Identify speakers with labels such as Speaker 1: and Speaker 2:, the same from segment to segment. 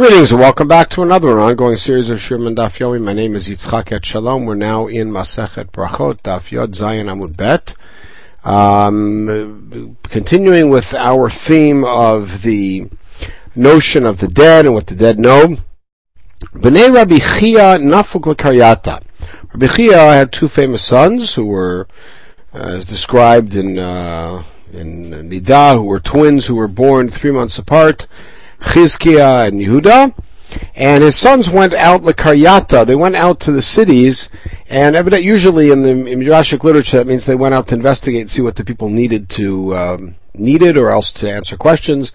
Speaker 1: Greetings and welcome back to another ongoing series of Shirman Daf Yomi. My name is Yitzchak Etshalom. We're now in Masechet Brachot Daf Yod Amud Bet. Um, continuing with our theme of the notion of the dead and what the dead know. Bnei Rabbi Chia Nafuk Karyata. Rabbi Chia had two famous sons who were uh, described in uh, in Nidah, who were twins who were born three months apart. Chizkiah and Yehuda, and his sons went out lekaryata. They went out to the cities, and evident, usually in the Midrashic literature, that means they went out to investigate, and see what the people needed to um, needed, or else to answer questions.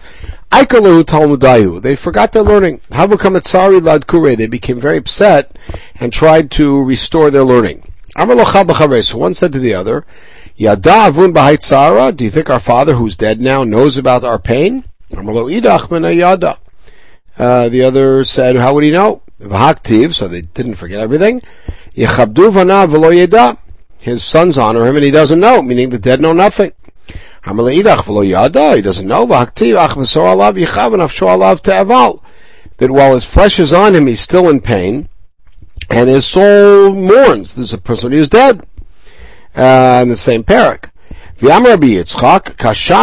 Speaker 1: Aikalu Talmudayu. They forgot their learning. How become Tsari Ladkure? They became very upset and tried to restore their learning. So one said to the other, Yada avun Do you think our father, who's dead now, knows about our pain? Uh, the other said, how would he know? So they didn't forget everything. His sons honor him and he doesn't know, meaning the dead know nothing. He doesn't know. That while his flesh is on him, he's still in pain, and his soul mourns. There's a person who's dead. Uh, in the same parak. That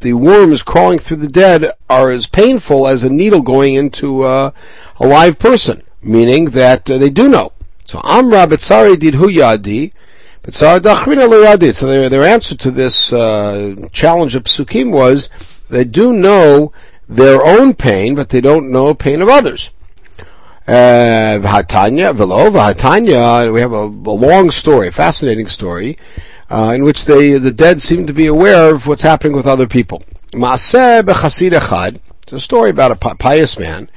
Speaker 1: the worms crawling through the dead are as painful as a needle going into uh, a live person, meaning that uh, they do know. So Amra Betsari did hu yadi, Betsar dachrina yadi. So their, their answer to this uh, challenge of psukim was they do know their own pain, but they don't know pain of others. V'hatanya, v'lo, v'hatanya, we have a, a, long story, a fascinating story, uh, in which they, the dead seem to be aware of what's happening with other people. Ma'aseh b'chasid echad, it's a story about a pious man,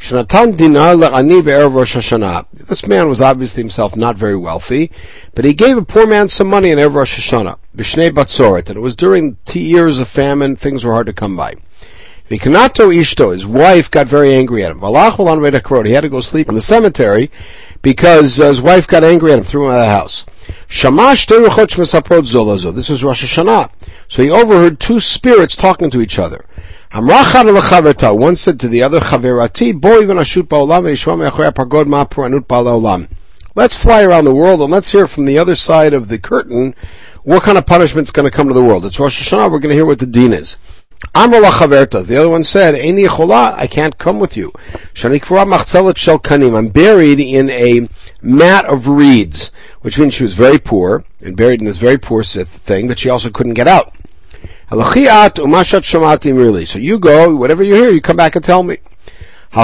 Speaker 1: Shanatan dinar le'ani be'erev Rosh Hashanah. This man was obviously himself not very wealthy, but he gave a poor man some money in Erev Rosh Hashanah, b'shnei batzoret, and it was during two years of famine, things were hard to come by. Vikanato Ishto, his wife got very angry at him. He had to go sleep in the cemetery because uh, his wife got angry at him, threw him out of the house. Shamash. This was Rosh Hashanah. So he overheard two spirits talking to each other. One said to the other, Let's fly around the world and let's hear from the other side of the curtain what kind of punishment is going to come to the world. It's Rosh Hashanah, we're going to hear what the deen is. Amrla Chaverta. The other one said, Eini Chola, I can't come with you. Shani Machzelet Shel Kanim. I'm buried in a mat of reeds, which means she was very poor, and buried in this very poor thing, but she also couldn't get out. Umashat Shamatim really. So you go, whatever you hear, you come back and tell me. So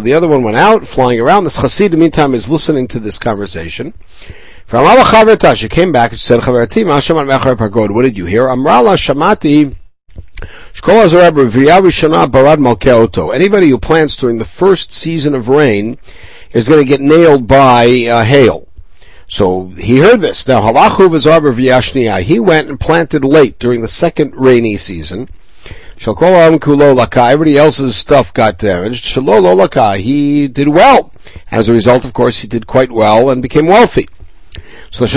Speaker 1: the other one went out, flying around. This the meantime, is listening to this conversation. From She came back and said, What did you hear? Amrala Shamati Anybody who plants during the first season of rain is going to get nailed by uh, hail. So he heard this. Now halachu He went and planted late during the second rainy season. Everybody else's stuff got damaged. He did well. As a result, of course, he did quite well and became wealthy. So the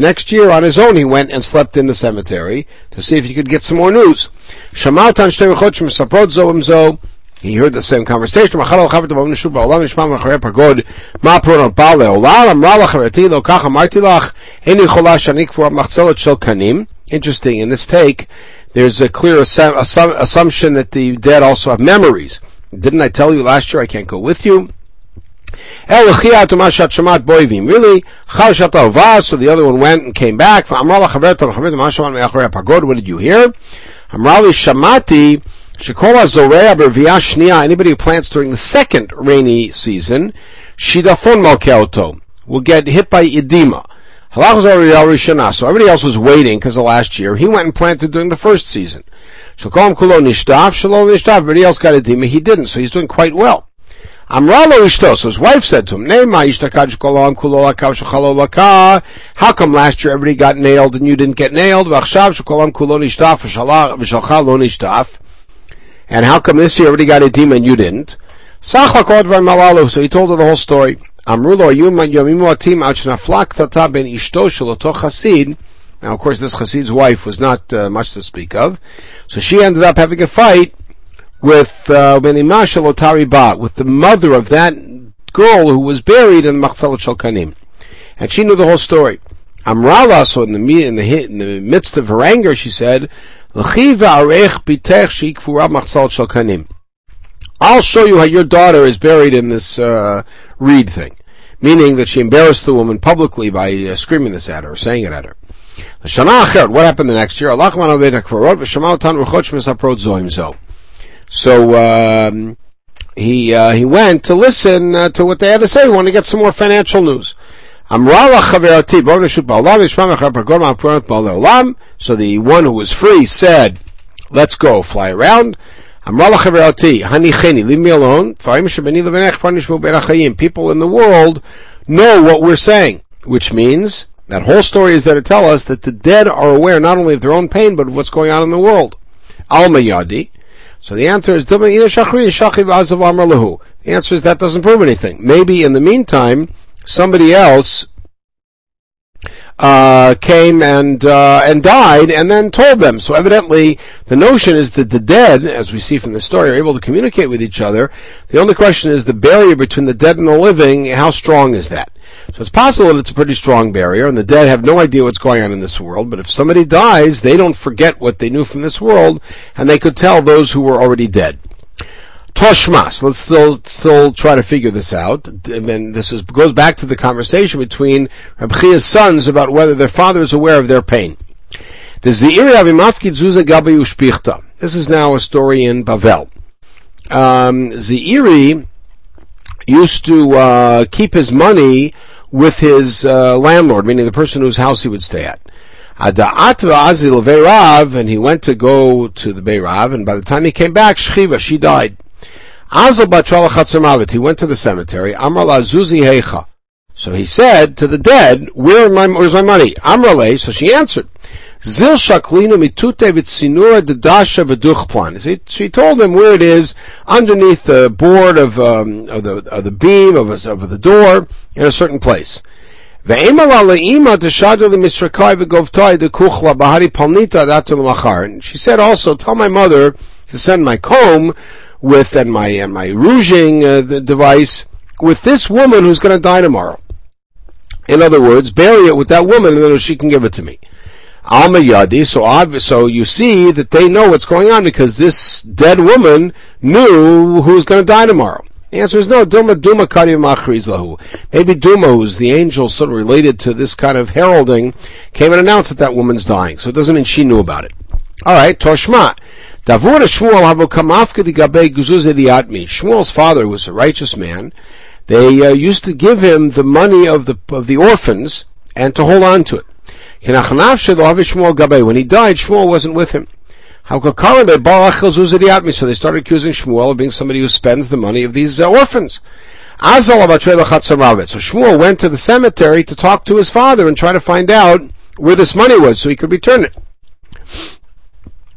Speaker 1: next year, on his own, he went and slept in the cemetery to see if he could get some more news. He heard the same conversation. Interesting, in this take, there's a clear assumption that the dead also have memories. Didn't I tell you last year I can't go with you? Really? So the other one went and came back. What did you hear? Shamati Anybody who plants during the second rainy season, will get hit by edema. So everybody else was waiting because of last year. He went and planted during the first season. Everybody else got edema. He didn't, so he's doing quite well. Amralo ishto. So his wife said to him. How come last year everybody got nailed and you didn't get nailed? And how come this year everybody got a demon and you didn't? So he told her the whole story. Now, of course, this Chassid's wife was not uh, much to speak of, so she ended up having a fight with uh, Otari Ba, with the mother of that girl who was buried in Machzalat Shalkanim. And she knew the whole story. Amrala, so in the, in the, in the midst of her anger, she said, I'll show you how your daughter is buried in this uh, reed thing. Meaning that she embarrassed the woman publicly by uh, screaming this at her, saying it at her. What happened the next year? So um, he uh, he went to listen uh, to what they had to say. He wanted to get some more financial news. So the one who was free said, let's go, fly around. leave me alone. People in the world know what we're saying, which means that whole story is there to tell us that the dead are aware not only of their own pain, but of what's going on in the world. Alma Yadi. So the answer is, the answer is that doesn't prove anything. Maybe in the meantime, somebody else uh, came and uh, and died, and then told them. So evidently, the notion is that the dead, as we see from the story, are able to communicate with each other. The only question is the barrier between the dead and the living. How strong is that? So it's possible that it's a pretty strong barrier, and the dead have no idea what's going on in this world. But if somebody dies, they don't forget what they knew from this world, and they could tell those who were already dead. Toshmas. Let's still still try to figure this out. And this is, goes back to the conversation between Reb Chia's sons about whether their father is aware of their pain. This is now a story in Bavel. Um, used to uh, keep his money with his uh, landlord, meaning the person whose house he would stay at. And he went to go to the Beirav, and by the time he came back, Shchiva, she died. He went to the cemetery. Amrala Heicha. So he said to the dead, Where my, where's my money? Amrale, so she answered, Zil mitute v'duchplan. So she told him where it is, underneath the board of, um, of, the, of the beam of, of the door, in a certain place. And she said also, tell my mother to send my comb with and my and my rouging uh, device with this woman who's going to die tomorrow. In other words, bury it with that woman, and then she can give it to me. Alma Yadi. So so you see that they know what's going on because this dead woman knew who's going to die tomorrow. The answer is no. Duma Duma Lahu. Maybe Duma, who's the angel sort of related to this kind of heralding, came and announced that that woman's dying. So it doesn't mean she knew about it. All right, Toshma. Shmuel's father was a righteous man. They uh, used to give him the money of the of the orphans and to hold on to it. When he died, Shmuel wasn't with him. So they started accusing Shmuel of being somebody who spends the money of these uh, orphans. So Shmuel went to the cemetery to talk to his father and try to find out where this money was so he could return it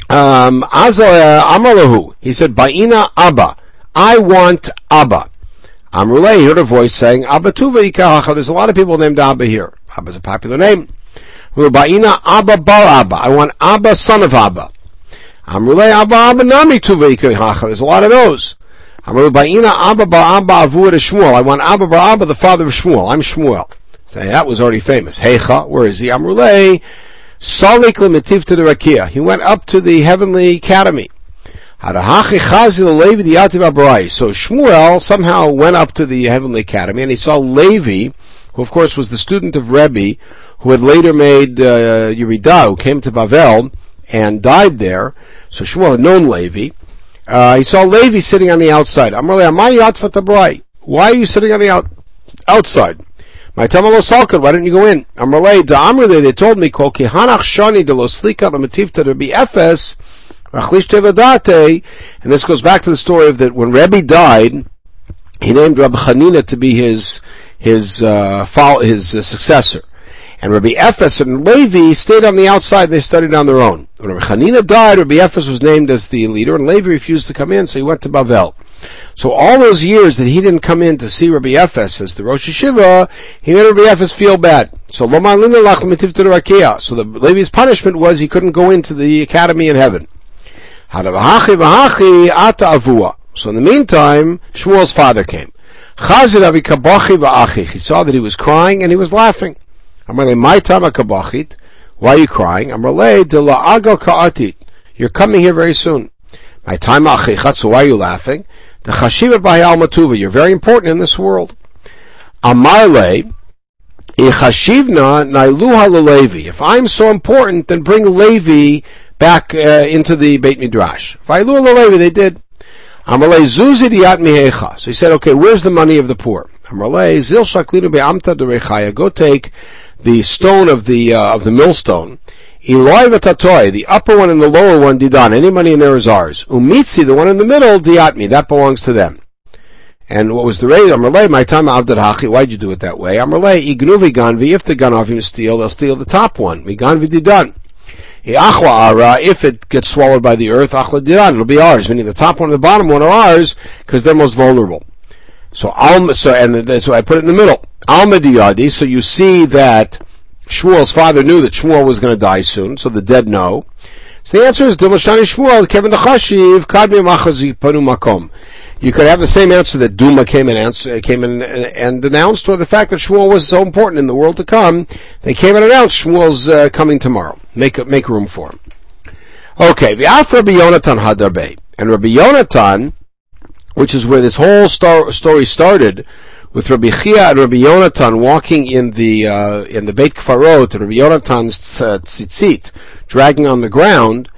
Speaker 1: um, Amalahu. He said, Ba'ina Abba. I want Abba. Amrulay he heard a voice saying, Abba Tuva. There's a lot of people named Abba here. Abba's a popular name. Ba'ina Abba Bar Abba. I want Abba, son of Abba. Amrulay Abba Abba Nami Tuva. There's a lot of those. Amrulay Ba'ina Abba Bar Abba Avur Shmuel. I want Abba Bar Abba, the father of Shmuel. I'm Shmuel. Say, that was already famous. Heicha, where is he? Amrulay Salik lemitiv to the rakia. He went up to the heavenly academy. So Shmuel somehow went up to the heavenly academy and he saw Levi, who of course was the student of Rebbe, who had later made uh, Yerida, who came to Bavel and died there. So Shmuel had known Levi. Uh, he saw Levi sitting on the outside. Why are you sitting on the out- outside? My tamalo salkad, why didn't you go in? Amrle, da amrle, they told me, kol kihanach shani de lo slika lamativta to be efes, rachlish tevadate, and this goes back to the story of that when Rebbe died, he named Rabbi Chanina to be his, his, uh, follow, his uh, successor. And Rabbi Ephes and Levi stayed on the outside and they studied on their own. When Rabbi Chanina died, Rabbi Ephes was named as the leader and Levi refused to come in, so he went to Bavel. So all those years that he didn't come in to see Rabbi Ephes as the Rosh Hashiva, he made Rabbi Efes feel bad. So So the Levi's punishment was he couldn't go into the academy in heaven. So in the meantime, Shmuel's father came. He saw that he was crying and he was laughing. Why are you crying? Amalei, de la'agal ka'atit. You're coming here very soon. My time so why are you laughing? The chashiva b'hayal matuva. You're very important in this world. Amarle, ichashivna nailuha lelevi. If I'm so important, then bring Levi back uh, into the Beit Midrash. Vailu lelevi, they did. Amarle zuzi diat mihecha. So he said, okay, where's the money of the poor? Amarle zil shaklinu be'amta derechaya. Go take the stone of the uh, of the millstone Eloi v'tatoy, the upper one and the lower one, didan. Any money in there is ours. Umitzi, the one in the middle, diatmi. That belongs to them. And what was the raise? Amrlei, my time abdad hachi. Why'd you do it that way? Amrlei, ignuvi ganvi. If the ganavim steal, they'll steal the top one. Mi ganvi didan. Achla ara, if it gets swallowed by the earth, achla didan. It'll be ours. Meaning the top one and the bottom one are ours because they're most vulnerable. So alma, so, and that's why I put it in the middle. Alma diyadi. So you see that Shmuel's father knew that Shmuel was going to die soon, so the dead know. So the answer is Dimashani Shmuel, Kevin the Chashiv, Kadmi Machazi Panu Makom. You could have the same answer that Duma came and answer, came in and announced, or the fact that Shmuel was so important in the world to come, they came and announced Shmuel's uh, coming tomorrow. Make make room for him. Okay, V'af Rabbi Yonatan Hadarbe. And Rabbi Yonatan, which is where this whole star, story started, with Rabbi Chia and Rabbi Yonatan walking in the uh, in the Beit Kfarot, Rabbi Yonatan's tzitzit, dragging on the ground.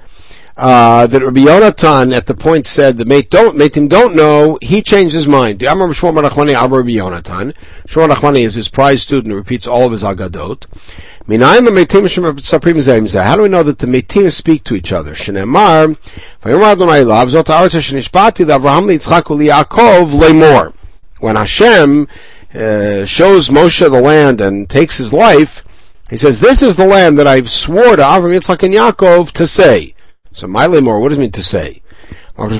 Speaker 1: Uh, that Rabbi Yonatan at the point said the mate don't him don't know. He changed his mind. I remember Rabbi Yonatan. Shmuel is his prize student who repeats all of his agadot. How do we know that the metim speak to each other? Shneimar, Lemor when Hashem uh, shows Moshe the land and takes his life, he says, "This is the land that I swore to Avram, Yitzchak, and Yaakov to say." So, my more. What does it mean to say? I want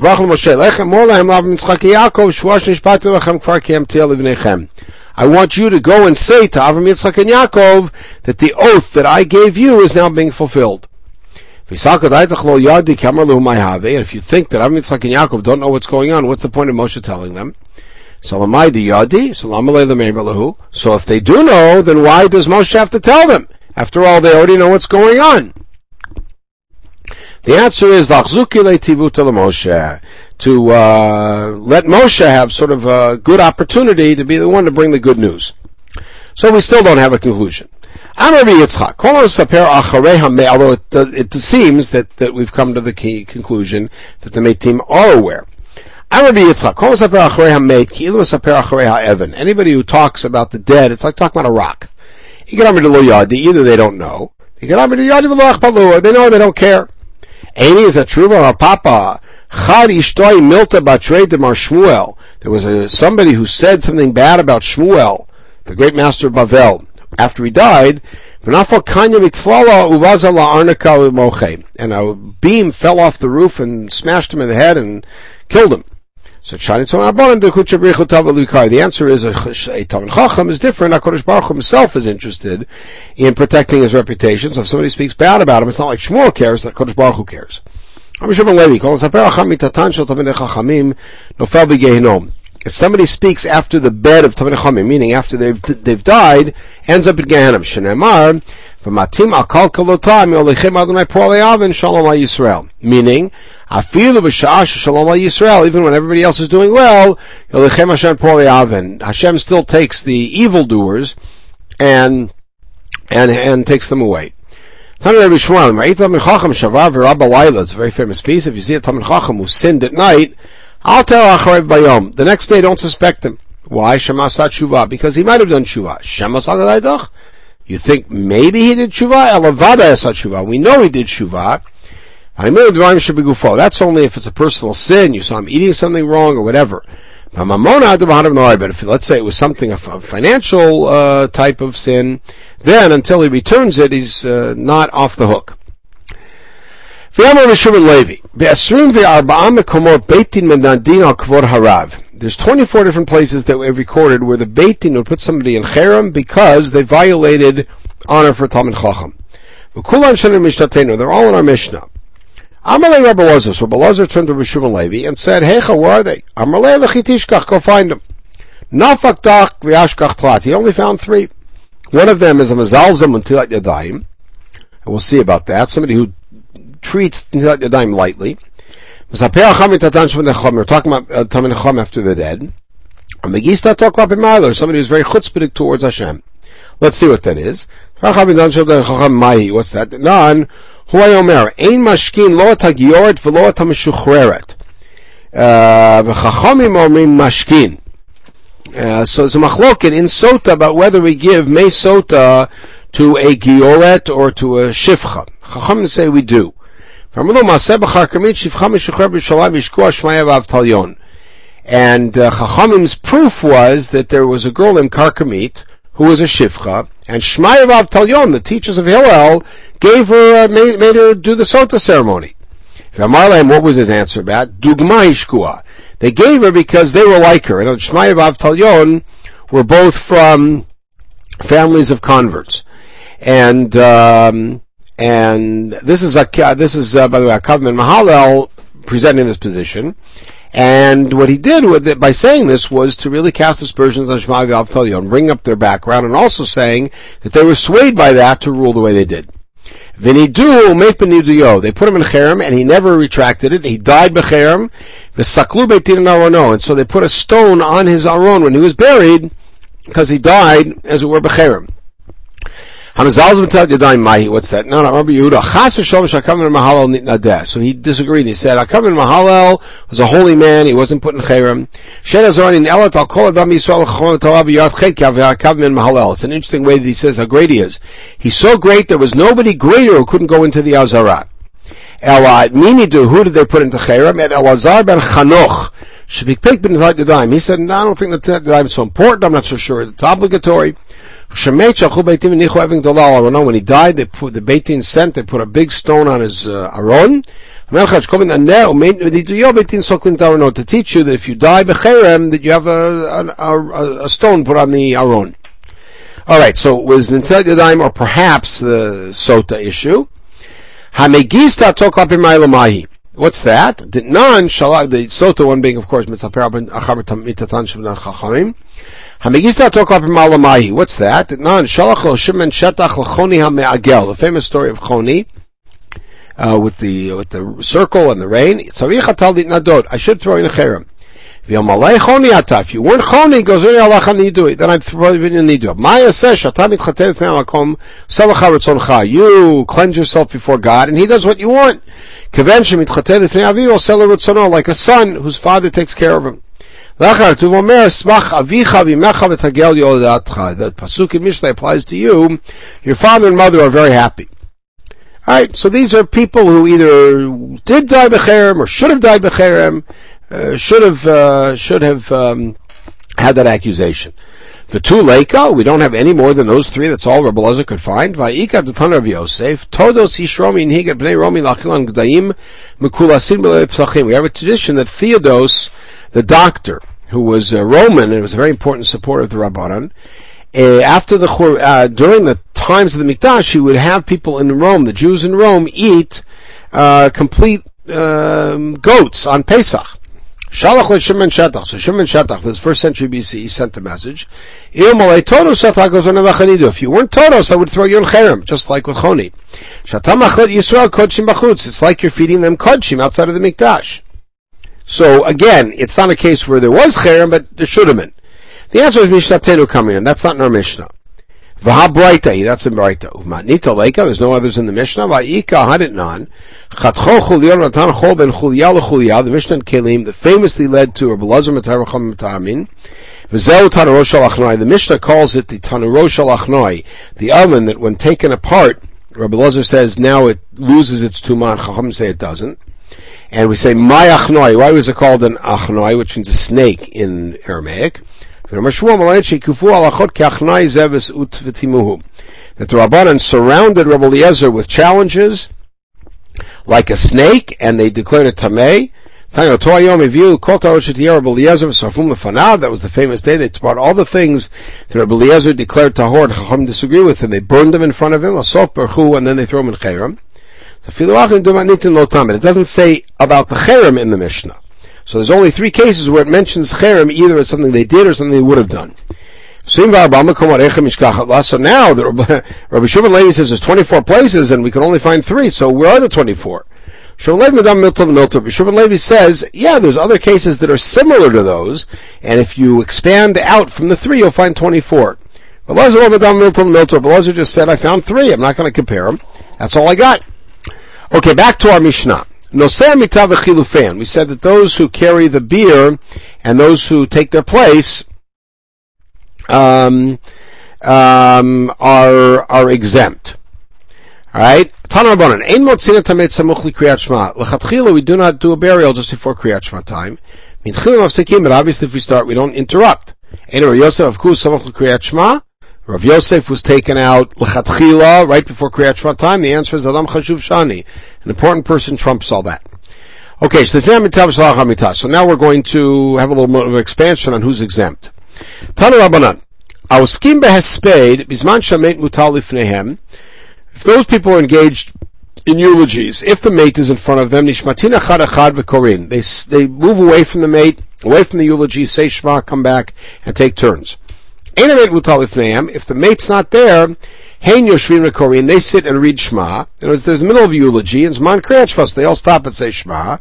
Speaker 1: you to go and say to Avram, Yitzchak, and Yaakov that the oath that I gave you is now being fulfilled. If you think that Avram, Yitzchak, and Yaakov don't know what's going on, what's the point of Moshe telling them? So if they do know, then why does Moshe have to tell them? After all, they already know what's going on. The answer is to uh, let Moshe have sort of a good opportunity to be the one to bring the good news. So we still don't have a conclusion. Although it, it seems that, that we've come to the conclusion that the Metim are aware. Anybody who talks about the dead, it's like talking about a rock. Either they don't know, they know they don't care. Amy is a truva papa. milta There was a, somebody who said something bad about Shmuel, the great master of Bavel, after he died. And a beam fell off the roof and smashed him in the head and killed him. So The answer is a, a Talmud Chacham is different. HaKadosh Baruch himself is interested in protecting his reputation. So if somebody speaks bad about him, it's not like Shmuel cares, that HaKadosh Baruch cares. If somebody speaks after the bed of Talmud Chachamim, meaning after they've, they've died, ends up in. Shenemar, v'matim akal kalotam yolechem Adonai po'alei avin shalom Yisrael. Meaning, Afilu b'sha'ah shalom Yisrael, even when everybody else is doing well, yolechem Hashem po'alei avin. Hashem still takes the evildoers and, and, and takes them away. It's a very famous piece. If you see a Talmud Chacham who sinned at night, I'll tell Acharev Bayom. The next day, don't suspect him. Why? Shemasat Shuvah. Because he might have done Shuvah. Shemasat You think maybe he did Shuvah? Elavada Esat Shuvah. We know he did Shuvah. That's only if it's a personal sin. You saw him eating something wrong or whatever. But if let's say it was something a financial uh, type of sin, then until he returns it, he's uh, not off the hook. Levi, al. There's 24 different places that we've recorded where the Beit Din would put somebody in cherem because they violated honor for Talmud Chacham. They're all in our Mishnah. Amalei Rabbi Lazar, so Rabbi Lazar turned to Rishon Levi and said, Hecha, where are they? Amalei lechitishkach, go find them. Nafak dach v'yashkach tlat. He only found three. One of them is a mezalzim until yadayim. We'll see about that. Somebody who treats Yadayim lightly. We're talking about uh, Tamid after the dead. Megista talk about Miler, somebody who's very chutzpahdik towards Hashem. Let's see what that is. What's that? Nan, hu omer, ein mashkin lo tagioret v'lo tameshuchreret. Uh, v'chachamim omrim mashkin. So it's a machloket in Sota about whether we give May Sota to a Gioret or to a Shifcha. Chachamim say we do. And uh, Chachamim's proof was that there was a girl in Karkamit who was a Shifcha, and Shmayev Avtalyon, the teachers of Hillel, gave her, uh, made, made, her do the Sota ceremony. What was his answer about? Dugma. They gave her because they were like her. And Shmayev Avtalyon were both from families of converts. And, um, and this is a this is uh, by the way a Kavman Mahalel presenting this position. And what he did with it by saying this was to really cast aspersions on Shema V'Avtalyon and bring up their background, and also saying that they were swayed by that to rule the way they did. Vinidu mepeniduyo. They put him in cherem, and he never retracted it. He died becherem. V'saklu beitin arono, and so they put a stone on his aron when he was buried, because he died as it were becherem. What's that? No, no, Rabbi Yehuda. Chas v'shalom shakamen mahalal nitnadeh. So he disagreed. He said, Akamen Mahalal was a holy man. He wasn't put in cherem. Shen in elat al kol adam yisrael chachom torah b'yat chetkav v'akamen Mahalal. It's an interesting way that he says how great he is. He's so great there was nobody greater who couldn't go into the Azarat. Ela minidu. Who did they put into cherem? At Elazar ben Chanoch. Should be picked in the He said, no, I don't think the Yadayim is so important. I'm not so sure it's obligatory. When he died, they put, the Beitin sent, they put a big stone on his uh, aron. To teach you that if you die becherem, that you have a, a, a, stone put on the aron. Alright, so it was Nintel Yadayim or perhaps the Sota issue. Hamegista. What's that? Shalak the Sota one being of course mitzaper achaber mitatan shabdan chachamim. What's that? The famous story of Choni. Uh, with the with the circle and the rain. I should throw in a cherem. If you weren't choni, goes in Allah nidu. Then I throw in a nidu. Maya says. You cleanse yourself before God, and He does what you want. Like a son whose father takes care of him. The pasuk in Mishnah applies to you. Your father and mother are very happy. Alright, so these are people who either did die becherem or should have died becherem, uh, should have, uh, should have, um, had that accusation. The two leika, we don't have any more than those three. That's all Rabbi Lazar could find. Va'ika the ton of Yosef. Todos ishromi inhigat bnei romi gdaim We have a tradition that Theodos the doctor, who was a Roman and was a very important supporter of the Rabbanan, uh, after the uh, during the times of the Mikdash, he would have people in Rome, the Jews in Rome, eat uh, complete um, goats on Pesach. Shalach le Shimon Shetach. So Shimon Shetach, this first century BC, he sent a message. If you weren't Todos, I would throw you in Cherem, just like with Choni. It's like you're feeding them Kodshim outside of the Mikdash. So again, it's not a case where there was cherem, but there should have been. The answer is Mishnah coming in. That's not in our Mishnah. V'ha that's in Braita. Umatnita leika, there's no others in the Mishnah. Va'ika haditnan. Chatcho chuliyah natan chol ben chuliyah lechuliyah. The Mishnah in Kelim that famously led to Rabbi Lazar Mataracham Matamin. Alachnoi. The Mishnah calls it the tanurosh alachnoi. The oven that when taken apart, Rabbi says now it loses its tuman. Chacham say it doesn't and we say my achnoi. Why was it called an achnoi, which means a snake in Aramaic? The Rabbanan surrounded Rabbi Eliezer with challenges, like a snake, and they declared it tamei. That was the famous day. They brought all the things that Rabbi Eliezer declared tahor and Chacham disagree with, and they burned them in front of him, and then they throw them in chayram. It doesn't say about the cherem in the Mishnah. So there's only three cases where it mentions cherem either as something they did or something they would have done. So now the Rabbi Shimon Levi says there's 24 places and we can only find three. So where are the 24? Shimon Levi says, yeah, there's other cases that are similar to those, and if you expand out from the three, you'll find 24. But Lazar just said, I found three. I'm not going to compare them. That's all I got. Okay, back to our Mishnah. We said that those who carry the beer and those who take their place um, um, are are exempt. All right. Tana Rabbanan. Ein motzina tamet samuch kriyat shma. Lechatchila, we do not do a burial just before kriyat shma time. Mafsekim, but obviously if we start, we don't interrupt. Ein Yosef of course samuch kriyat shma. Rav Yosef was taken out lechatchila right before kriyat shma time. The answer is adam chashuv shani. An important person trumps all that. Okay, so so now we're going to have a little more of expansion on who's exempt. Tanu Rabbanan. Auskim behesped bisman shamet mutal lifnehem. If those people are engaged in eulogies, if the mate is in front of them, nishmatina chad achad v'korin. They they move away from the mate, away from the eulogy, say shema, come back, and take turns. If the mate's not there, hein yoshvin v'korin. They sit and read shema. In there's the middle of eulogy, and zman kriyat They all stop and say shema.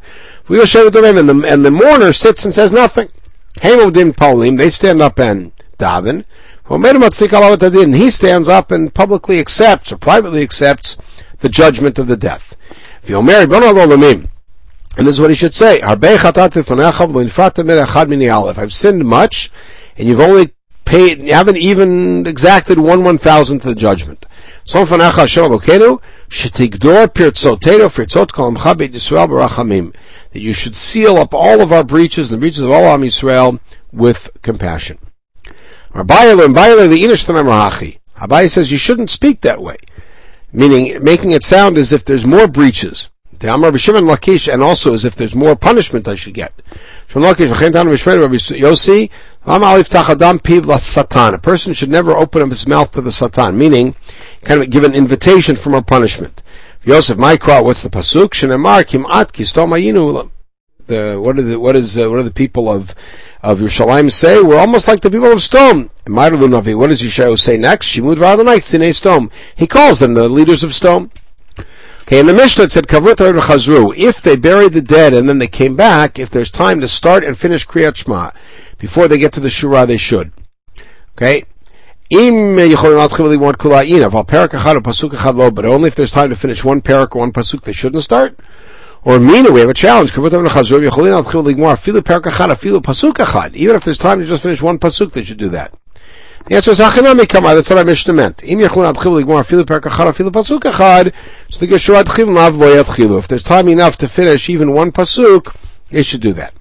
Speaker 1: And the and the mourner sits and says nothing. Hemodim Paulim, they stand up and daven. And he stands up and publicly accepts or privately accepts the judgment of the death. And this is what he should say. I've sinned much, and you've only paid, you haven't even exacted one one thousandth of the judgment. That you should seal up all of our breaches and the breaches of all Am Yisrael with compassion. Abaye says you shouldn't speak that way, meaning making it sound as if there's more breaches. The Amar B'Shimon Lakish, and also as if there's more punishment I should get. Yosi, a person should never open up his mouth to the Satan, meaning kind of give an invitation for more punishment. Yosef Maikra, what's the pasuk? Shenemar kimat kistom The what are the what is uh, what are the people of of Yerushalayim say? We're almost like the people of Sdom. What does Yeshayahu say next? Shimud Sdom. He calls them the leaders of Sdom. Okay, in the Mishnah it said kavut chazru. If they buried the dead and then they came back, if there's time to start and finish Kriyat Shema before they get to the Shura, they should. Okay, Im parak pasuk lo, but only if there's time to finish one parak or one pasuk, they shouldn't start. Or mina, we have a challenge. Kavutar Khazu, Yhulinal Thiligmar, Fili Perakad, Fil Pasukhachad. Even if there's time to just finish one pasuk, they should do that. The answer is Hachinami Kama. What our Mishnah meant. Im yachlun adchilu ligmar afilu parak achad pasuk achad. So the Geshur adchilu lav lo yadchilu. If there's time enough to finish even one pasuk, they should do that.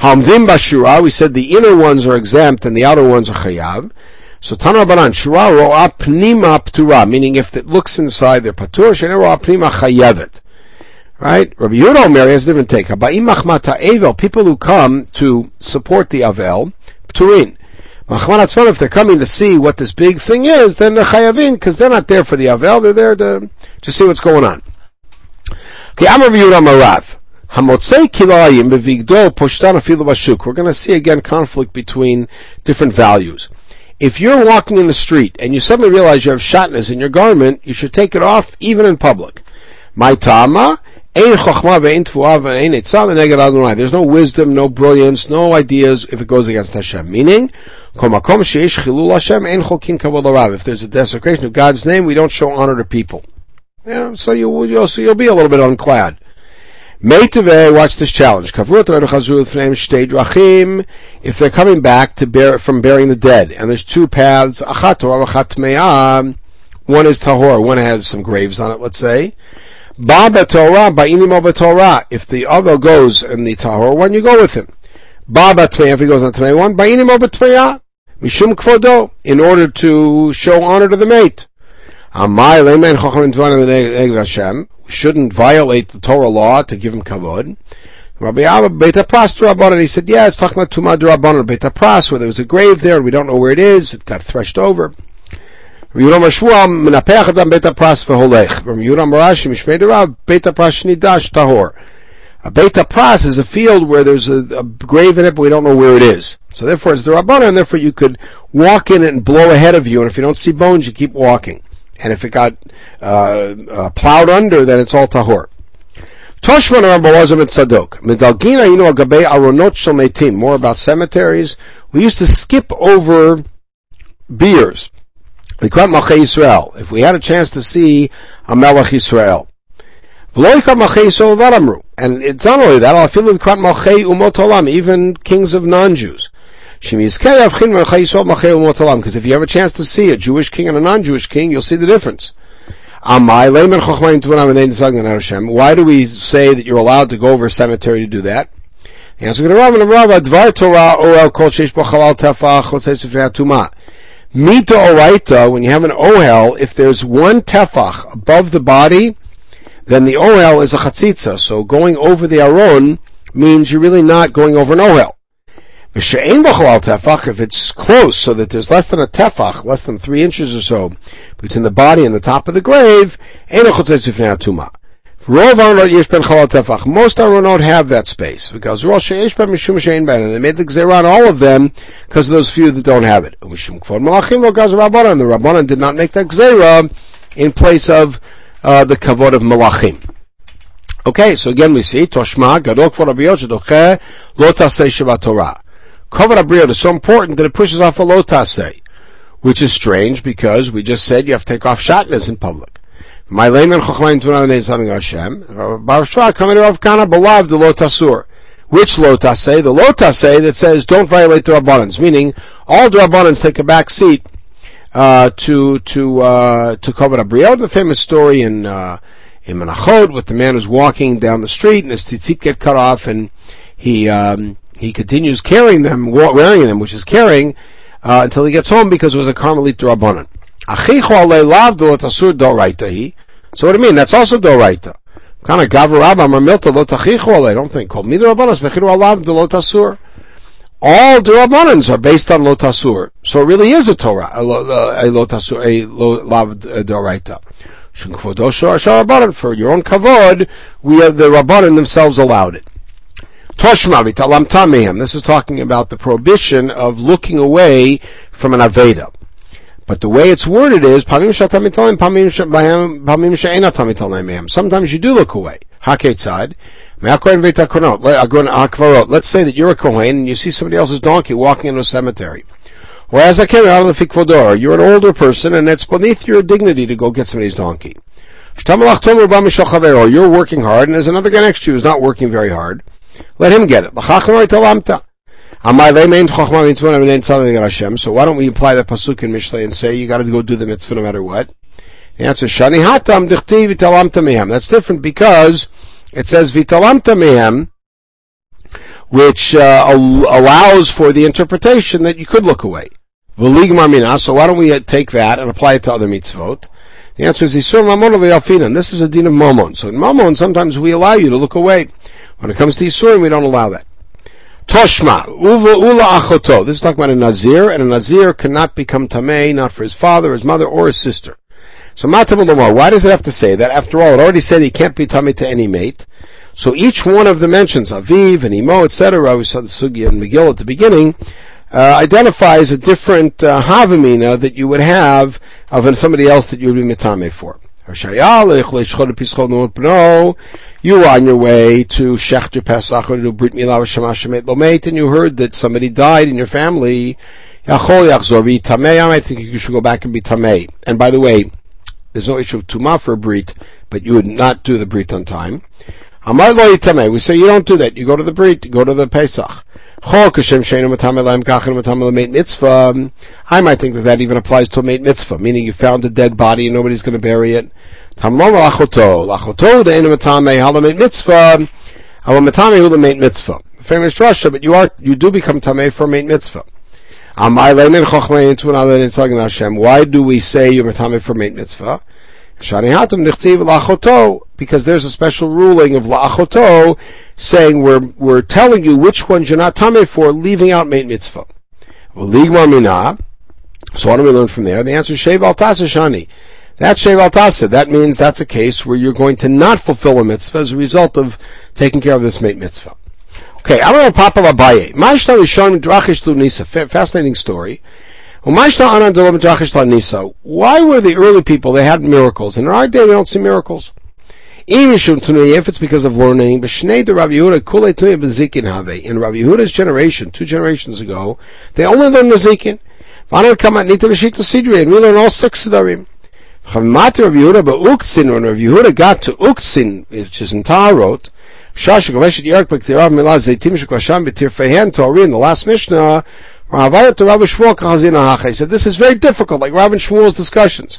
Speaker 1: Hamdim bashura. We said the inner ones are exempt and the outer ones are chayav. So Tana Baran, Shura ro'a pnima ptura, meaning if it looks inside, they're patur, shene ro'a pnima chayevet. Right? Rabbi Yehuda Omer has a different take. Haba'im machmata evel, people who come to support the Avel, pturin. Machman atzman, if they're coming to see what this big thing is, then they're chayavin, because they're not there for the Avel, they're there to, to see what's going on. Okay, I'm Rabbi Yehuda Marav. Hamotzei kilayim bevigdo poshtan afilu bashuk. We're going to see again conflict between different values. If you're walking in the street and you suddenly realize you have shatnez in your garment, you should take it off even in public. My tama, there's no wisdom, no brilliance, no ideas if it goes against Hashem. Meaning, if there's a desecration of God's name, we don't show honor to people. Yeah, so you, you'll, so you'll be a little bit unclad. Watch this challenge. If they're coming back to bear, from burying the dead, and there's two paths, one is tahor, one has some graves on it, let's say. Ba Torah, Torah. If the other goes in the tahor one, you go with him. Ba if he goes on Tmei one, Ba'inim Mishum Kvodo, in order to show honor to the mate. We shouldn't violate the Torah law to give him kavod. Rabbi Abba Beta Pras Rabbanon. He said, yeah, it's talking about Tumah Rabbanon Beta Pras, where there was a grave there and we don't know where it is. It got threshed over. Shmuel Menapech Adam Beta Pras v'holech. Rabbi Yudam Rashi Mishmei Derav Beta Pras Shnidash Tahor. A Beta Pras is a field where there's a, a, grave in it, but we don't know where it is. So therefore it's the Rabbanon, and therefore you could walk in it and blow ahead of you, and if you don't see bones, you keep walking. And if it got uh, uh, plowed under, then it's all Tahor. Toshman Rabbi Lazar Tzadok. Medalgina inu agabe aronot shel. More about cemeteries. We used to skip over beers. We call Malchei Yisrael. If we had a chance to see a Melech Yisrael. And it's not only that, even kings of non-Jews. Because if you have a chance to see a Jewish king and a non-Jewish king, you'll see the difference. Why do we say that you're allowed to go over a cemetery to do that? Mita when you have an Ohel, if there's one Tefach above the body, then the Ohel is a Chatzitza. So going over the Aron means you're really not going over an Ohel. If it's close, so that there's less than a tefach, less than three inches or so, between the body and the top of the grave, most Aronot have that space because and they made the Gzera on all of them because of those few that don't have it. And the Rabbanan did not make that Gzera in place of uh, the Kavod of Malachim. Okay, so again we see Toshma Gadol Kvod Abiyot Lo Tasei Torah. Kavod Abriot is so important that it pushes off a lotase, which is strange because we just said you have to take off shatnas in public. My layman chachmain tunan something Hashem. Bar Shua coming Rav Kana beloved the lotasur. Which lotase? The lotase that says don't violate the rabbanans, meaning all the rabbanans take a back seat uh, to to uh, to Kavod Abriot. The famous story in uh, in Menachot with the man who's walking down the street and his tzitzit get cut off and he um, he continues carrying them, wearing them, which is carrying, uh, until he gets home because it was a Carmelit Rabbanan. So what do you mean? That's also Doraita. Kind of Gavarabba Marmilta lo tachichu I don't think. Called me the Rabbanas mechiru alav de lo tasur. All the Rabbanans are based on lotasur. So it really is a Torah, a lo tasur, a lav Doraita. For your own kavod, we are, the Rabbanan themselves allowed it. This is talking about the prohibition of looking away from an aveda. But the way it's worded is Sometimes you do look away. Haketzad. Let's say that you're a Kohen and you see somebody else's donkey walking in a cemetery. Whereas I came out of the fikvodor, you're an older person and it's beneath your dignity to go get somebody's donkey. You're working hard and there's another guy next to you who's not working very hard. Let him get it. So why don't we apply the pasuk in Mishlei and say you got to go do the mitzvah no matter what? The answer is shani hatam. That's different because it says v'talamta mehem, which uh, allows for the interpretation that you could look away. So why don't we uh, take that and apply it to other mitzvot? The answer is Isur Mamon Alfinan. This is a din of Mamon. So in Mamon, sometimes we allow you to look away. When it comes to Isurim, we don't allow that. Toshma, uva ula achoto. This is talking about a Nazir, and a Nazir cannot become Tamei, not for his father, his mother, or his sister. So Matam why does it have to say that? After all, it already said he can't be Tamei to any mate. So each one of the mentions, Aviv and Imo, etc., we saw the Sugi and Megillah at the beginning, uh, identifies a different uh, Havamina that you would have of somebody else that you would be Mitame for. You were on your way to Shechter Pesach or to Brit Milah Shemashemet Lomet, and you heard that somebody died in your family. I think you should go back and be Tamei. And by the way, there's no issue of Tumah for a Brit, but you would not do the Brit on time. Amar lo Tamei. We say you don't do that. You go to the Brit, you go to the Pesach. I might think that that even applies to a mate mitzvah, meaning you found a dead body and nobody's going to bury it. Mitzvah. Famous Russia, but you are, you do become tamei for mate mitzvah. Why do we say you're metame for mate mitzvah? Because there's a special ruling of la'achoto saying we're, we're telling you which ones you're not tame for, leaving out mate mitzvah. So what do we learn from there? The answer is shev al shani. That's shev al That means that's a case where you're going to not fulfill a mitzvah as a result of taking care of this mate mitzvah. Okay, know Papa Abaye. Mashna Rishon Drachish Nisa. Fascinating story. Why were the early people, they had miracles, in our day we don't see miracles? If it's because of learning, in Rabbi Yehuda's generation, two generations ago, they only learned Nezikin. And we learn all six of them. When Rabbi Yehuda got to Uktzin, which is in Taharot, Shasha Gaveshet Yerk B'Ktirav Milah Zeitim Shekvasham B'Tirfehen Tori in the last Mishnah, Ravayat to Rabbi Shmuel Kachazina Hacha. He said this is very difficult, like Rabbi Shmuel's discussions.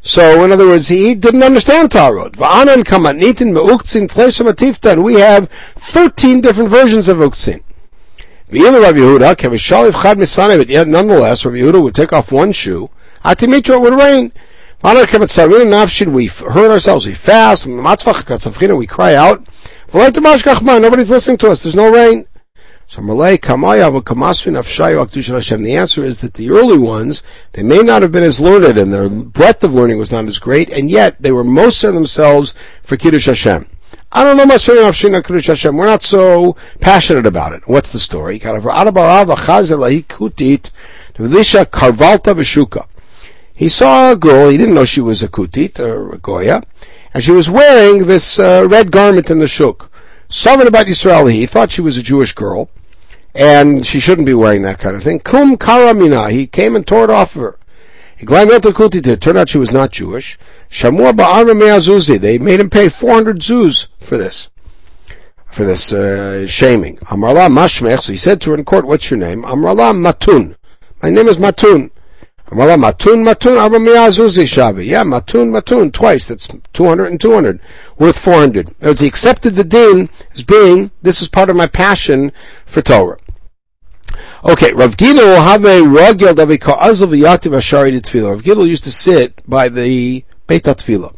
Speaker 1: So, in other words, he didn't understand Taharot. Va'anan kamat nitin me'uktzin tlesham atifta, and we have 13 different versions of uktzin. V'ila Rabbi Yehuda, kevishaliv chad misane, but yet nonetheless, Rabbi Yehuda would take off one shoe, atimitra it would rain. Va'anan kamat sarina nafshin, we hurt ourselves, we fast, we cry out, Nobody's listening to us. There's no rain. So The answer is that the early ones, they may not have been as learned and their breadth of learning was not as great, and yet they were most of themselves for Kiddush Hashem. I don't know much Hashem. We're not so passionate about it. What's the story? He saw a girl, he didn't know she was a kutit, or a goya, and she was wearing this uh, red garment in the shuk. Sovereign about Yisrael, he thought she was a Jewish girl, and she shouldn't be wearing that kind of thing. Kum karamina, he came and tore it off of her. He It turned out she was not Jewish. Shamur ba'arma they made him pay 400 zuz for this. For this uh, shaming. Amrala mashmech, so he said to her in court, what's your name? Amrala matun. My name is Matun. Amala matun matun arba miyazuzi shabi. Yeah, matun matun twice. That's 200 and 200 worth 400. In he accepted the din as being this is part of my passion for Torah. Okay, Rav Gidel have a ragel that we call azav yativ ashari tevilah. Rav Gidel used to sit by the Beit HaTevilah.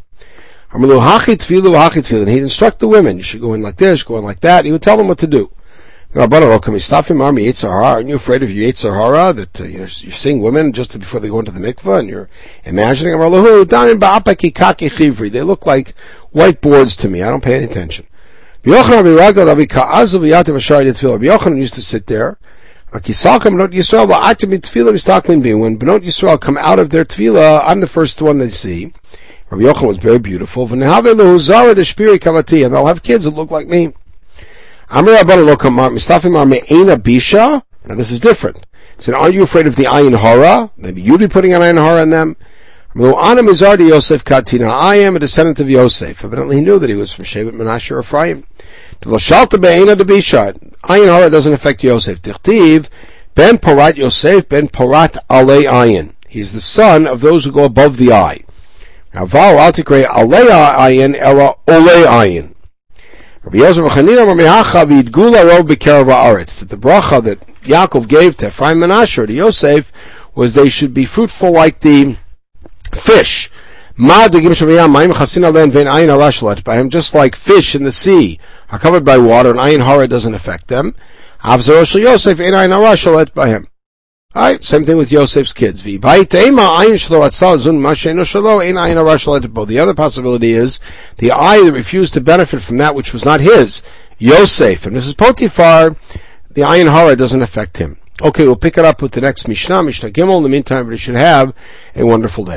Speaker 1: Amalu hachi tefillah hachi tefillah. And he'd instruct the women, you should go in like this, go in like that. He would tell them what to do. Aren't stop him army eats or are you afraid of your yetzer hara that uh, you're, you're seeing women just before they go into the mikveh and you're imagining them? They look like whiteboards to me. I don't pay any attention. Yochanan used to sit there. When Benot Yisrael come out of their tevilah, I'm the first one they see. Rabbi Yochanan was very beautiful. And they'll have kids that look like me. Now this is different. He said, aren't you afraid of the ayin hara? Maybe you'd be putting an ayin hara on them. Yosef Katina. I am a descendant of Yosef. Evidently he knew that he was from Shevet Menashe or Ephraim. Ayin hara doesn't affect Yosef. Tichtiv, ben porat Yosef, ben porat ale ayin. He is the son of those who go above the eye. Now, Val Altikre ale ayin, ela ole ayin. That the bracha that Yaakov gave to Ephraim and Menashe to Yosef was they should be fruitful like the fish. By him, just like fish in the sea are covered by water, and ayin hara doesn't affect them. Yosef by him. Alright, same thing with Yosef's kids. The other possibility is the eye that refused to benefit from that which was not his, Yosef. And Mrs. Potiphar, the ayin hara doesn't affect him. Okay, we'll pick it up with the next Mishnah, Mishnah Gimel. In the meantime, we should have a wonderful day.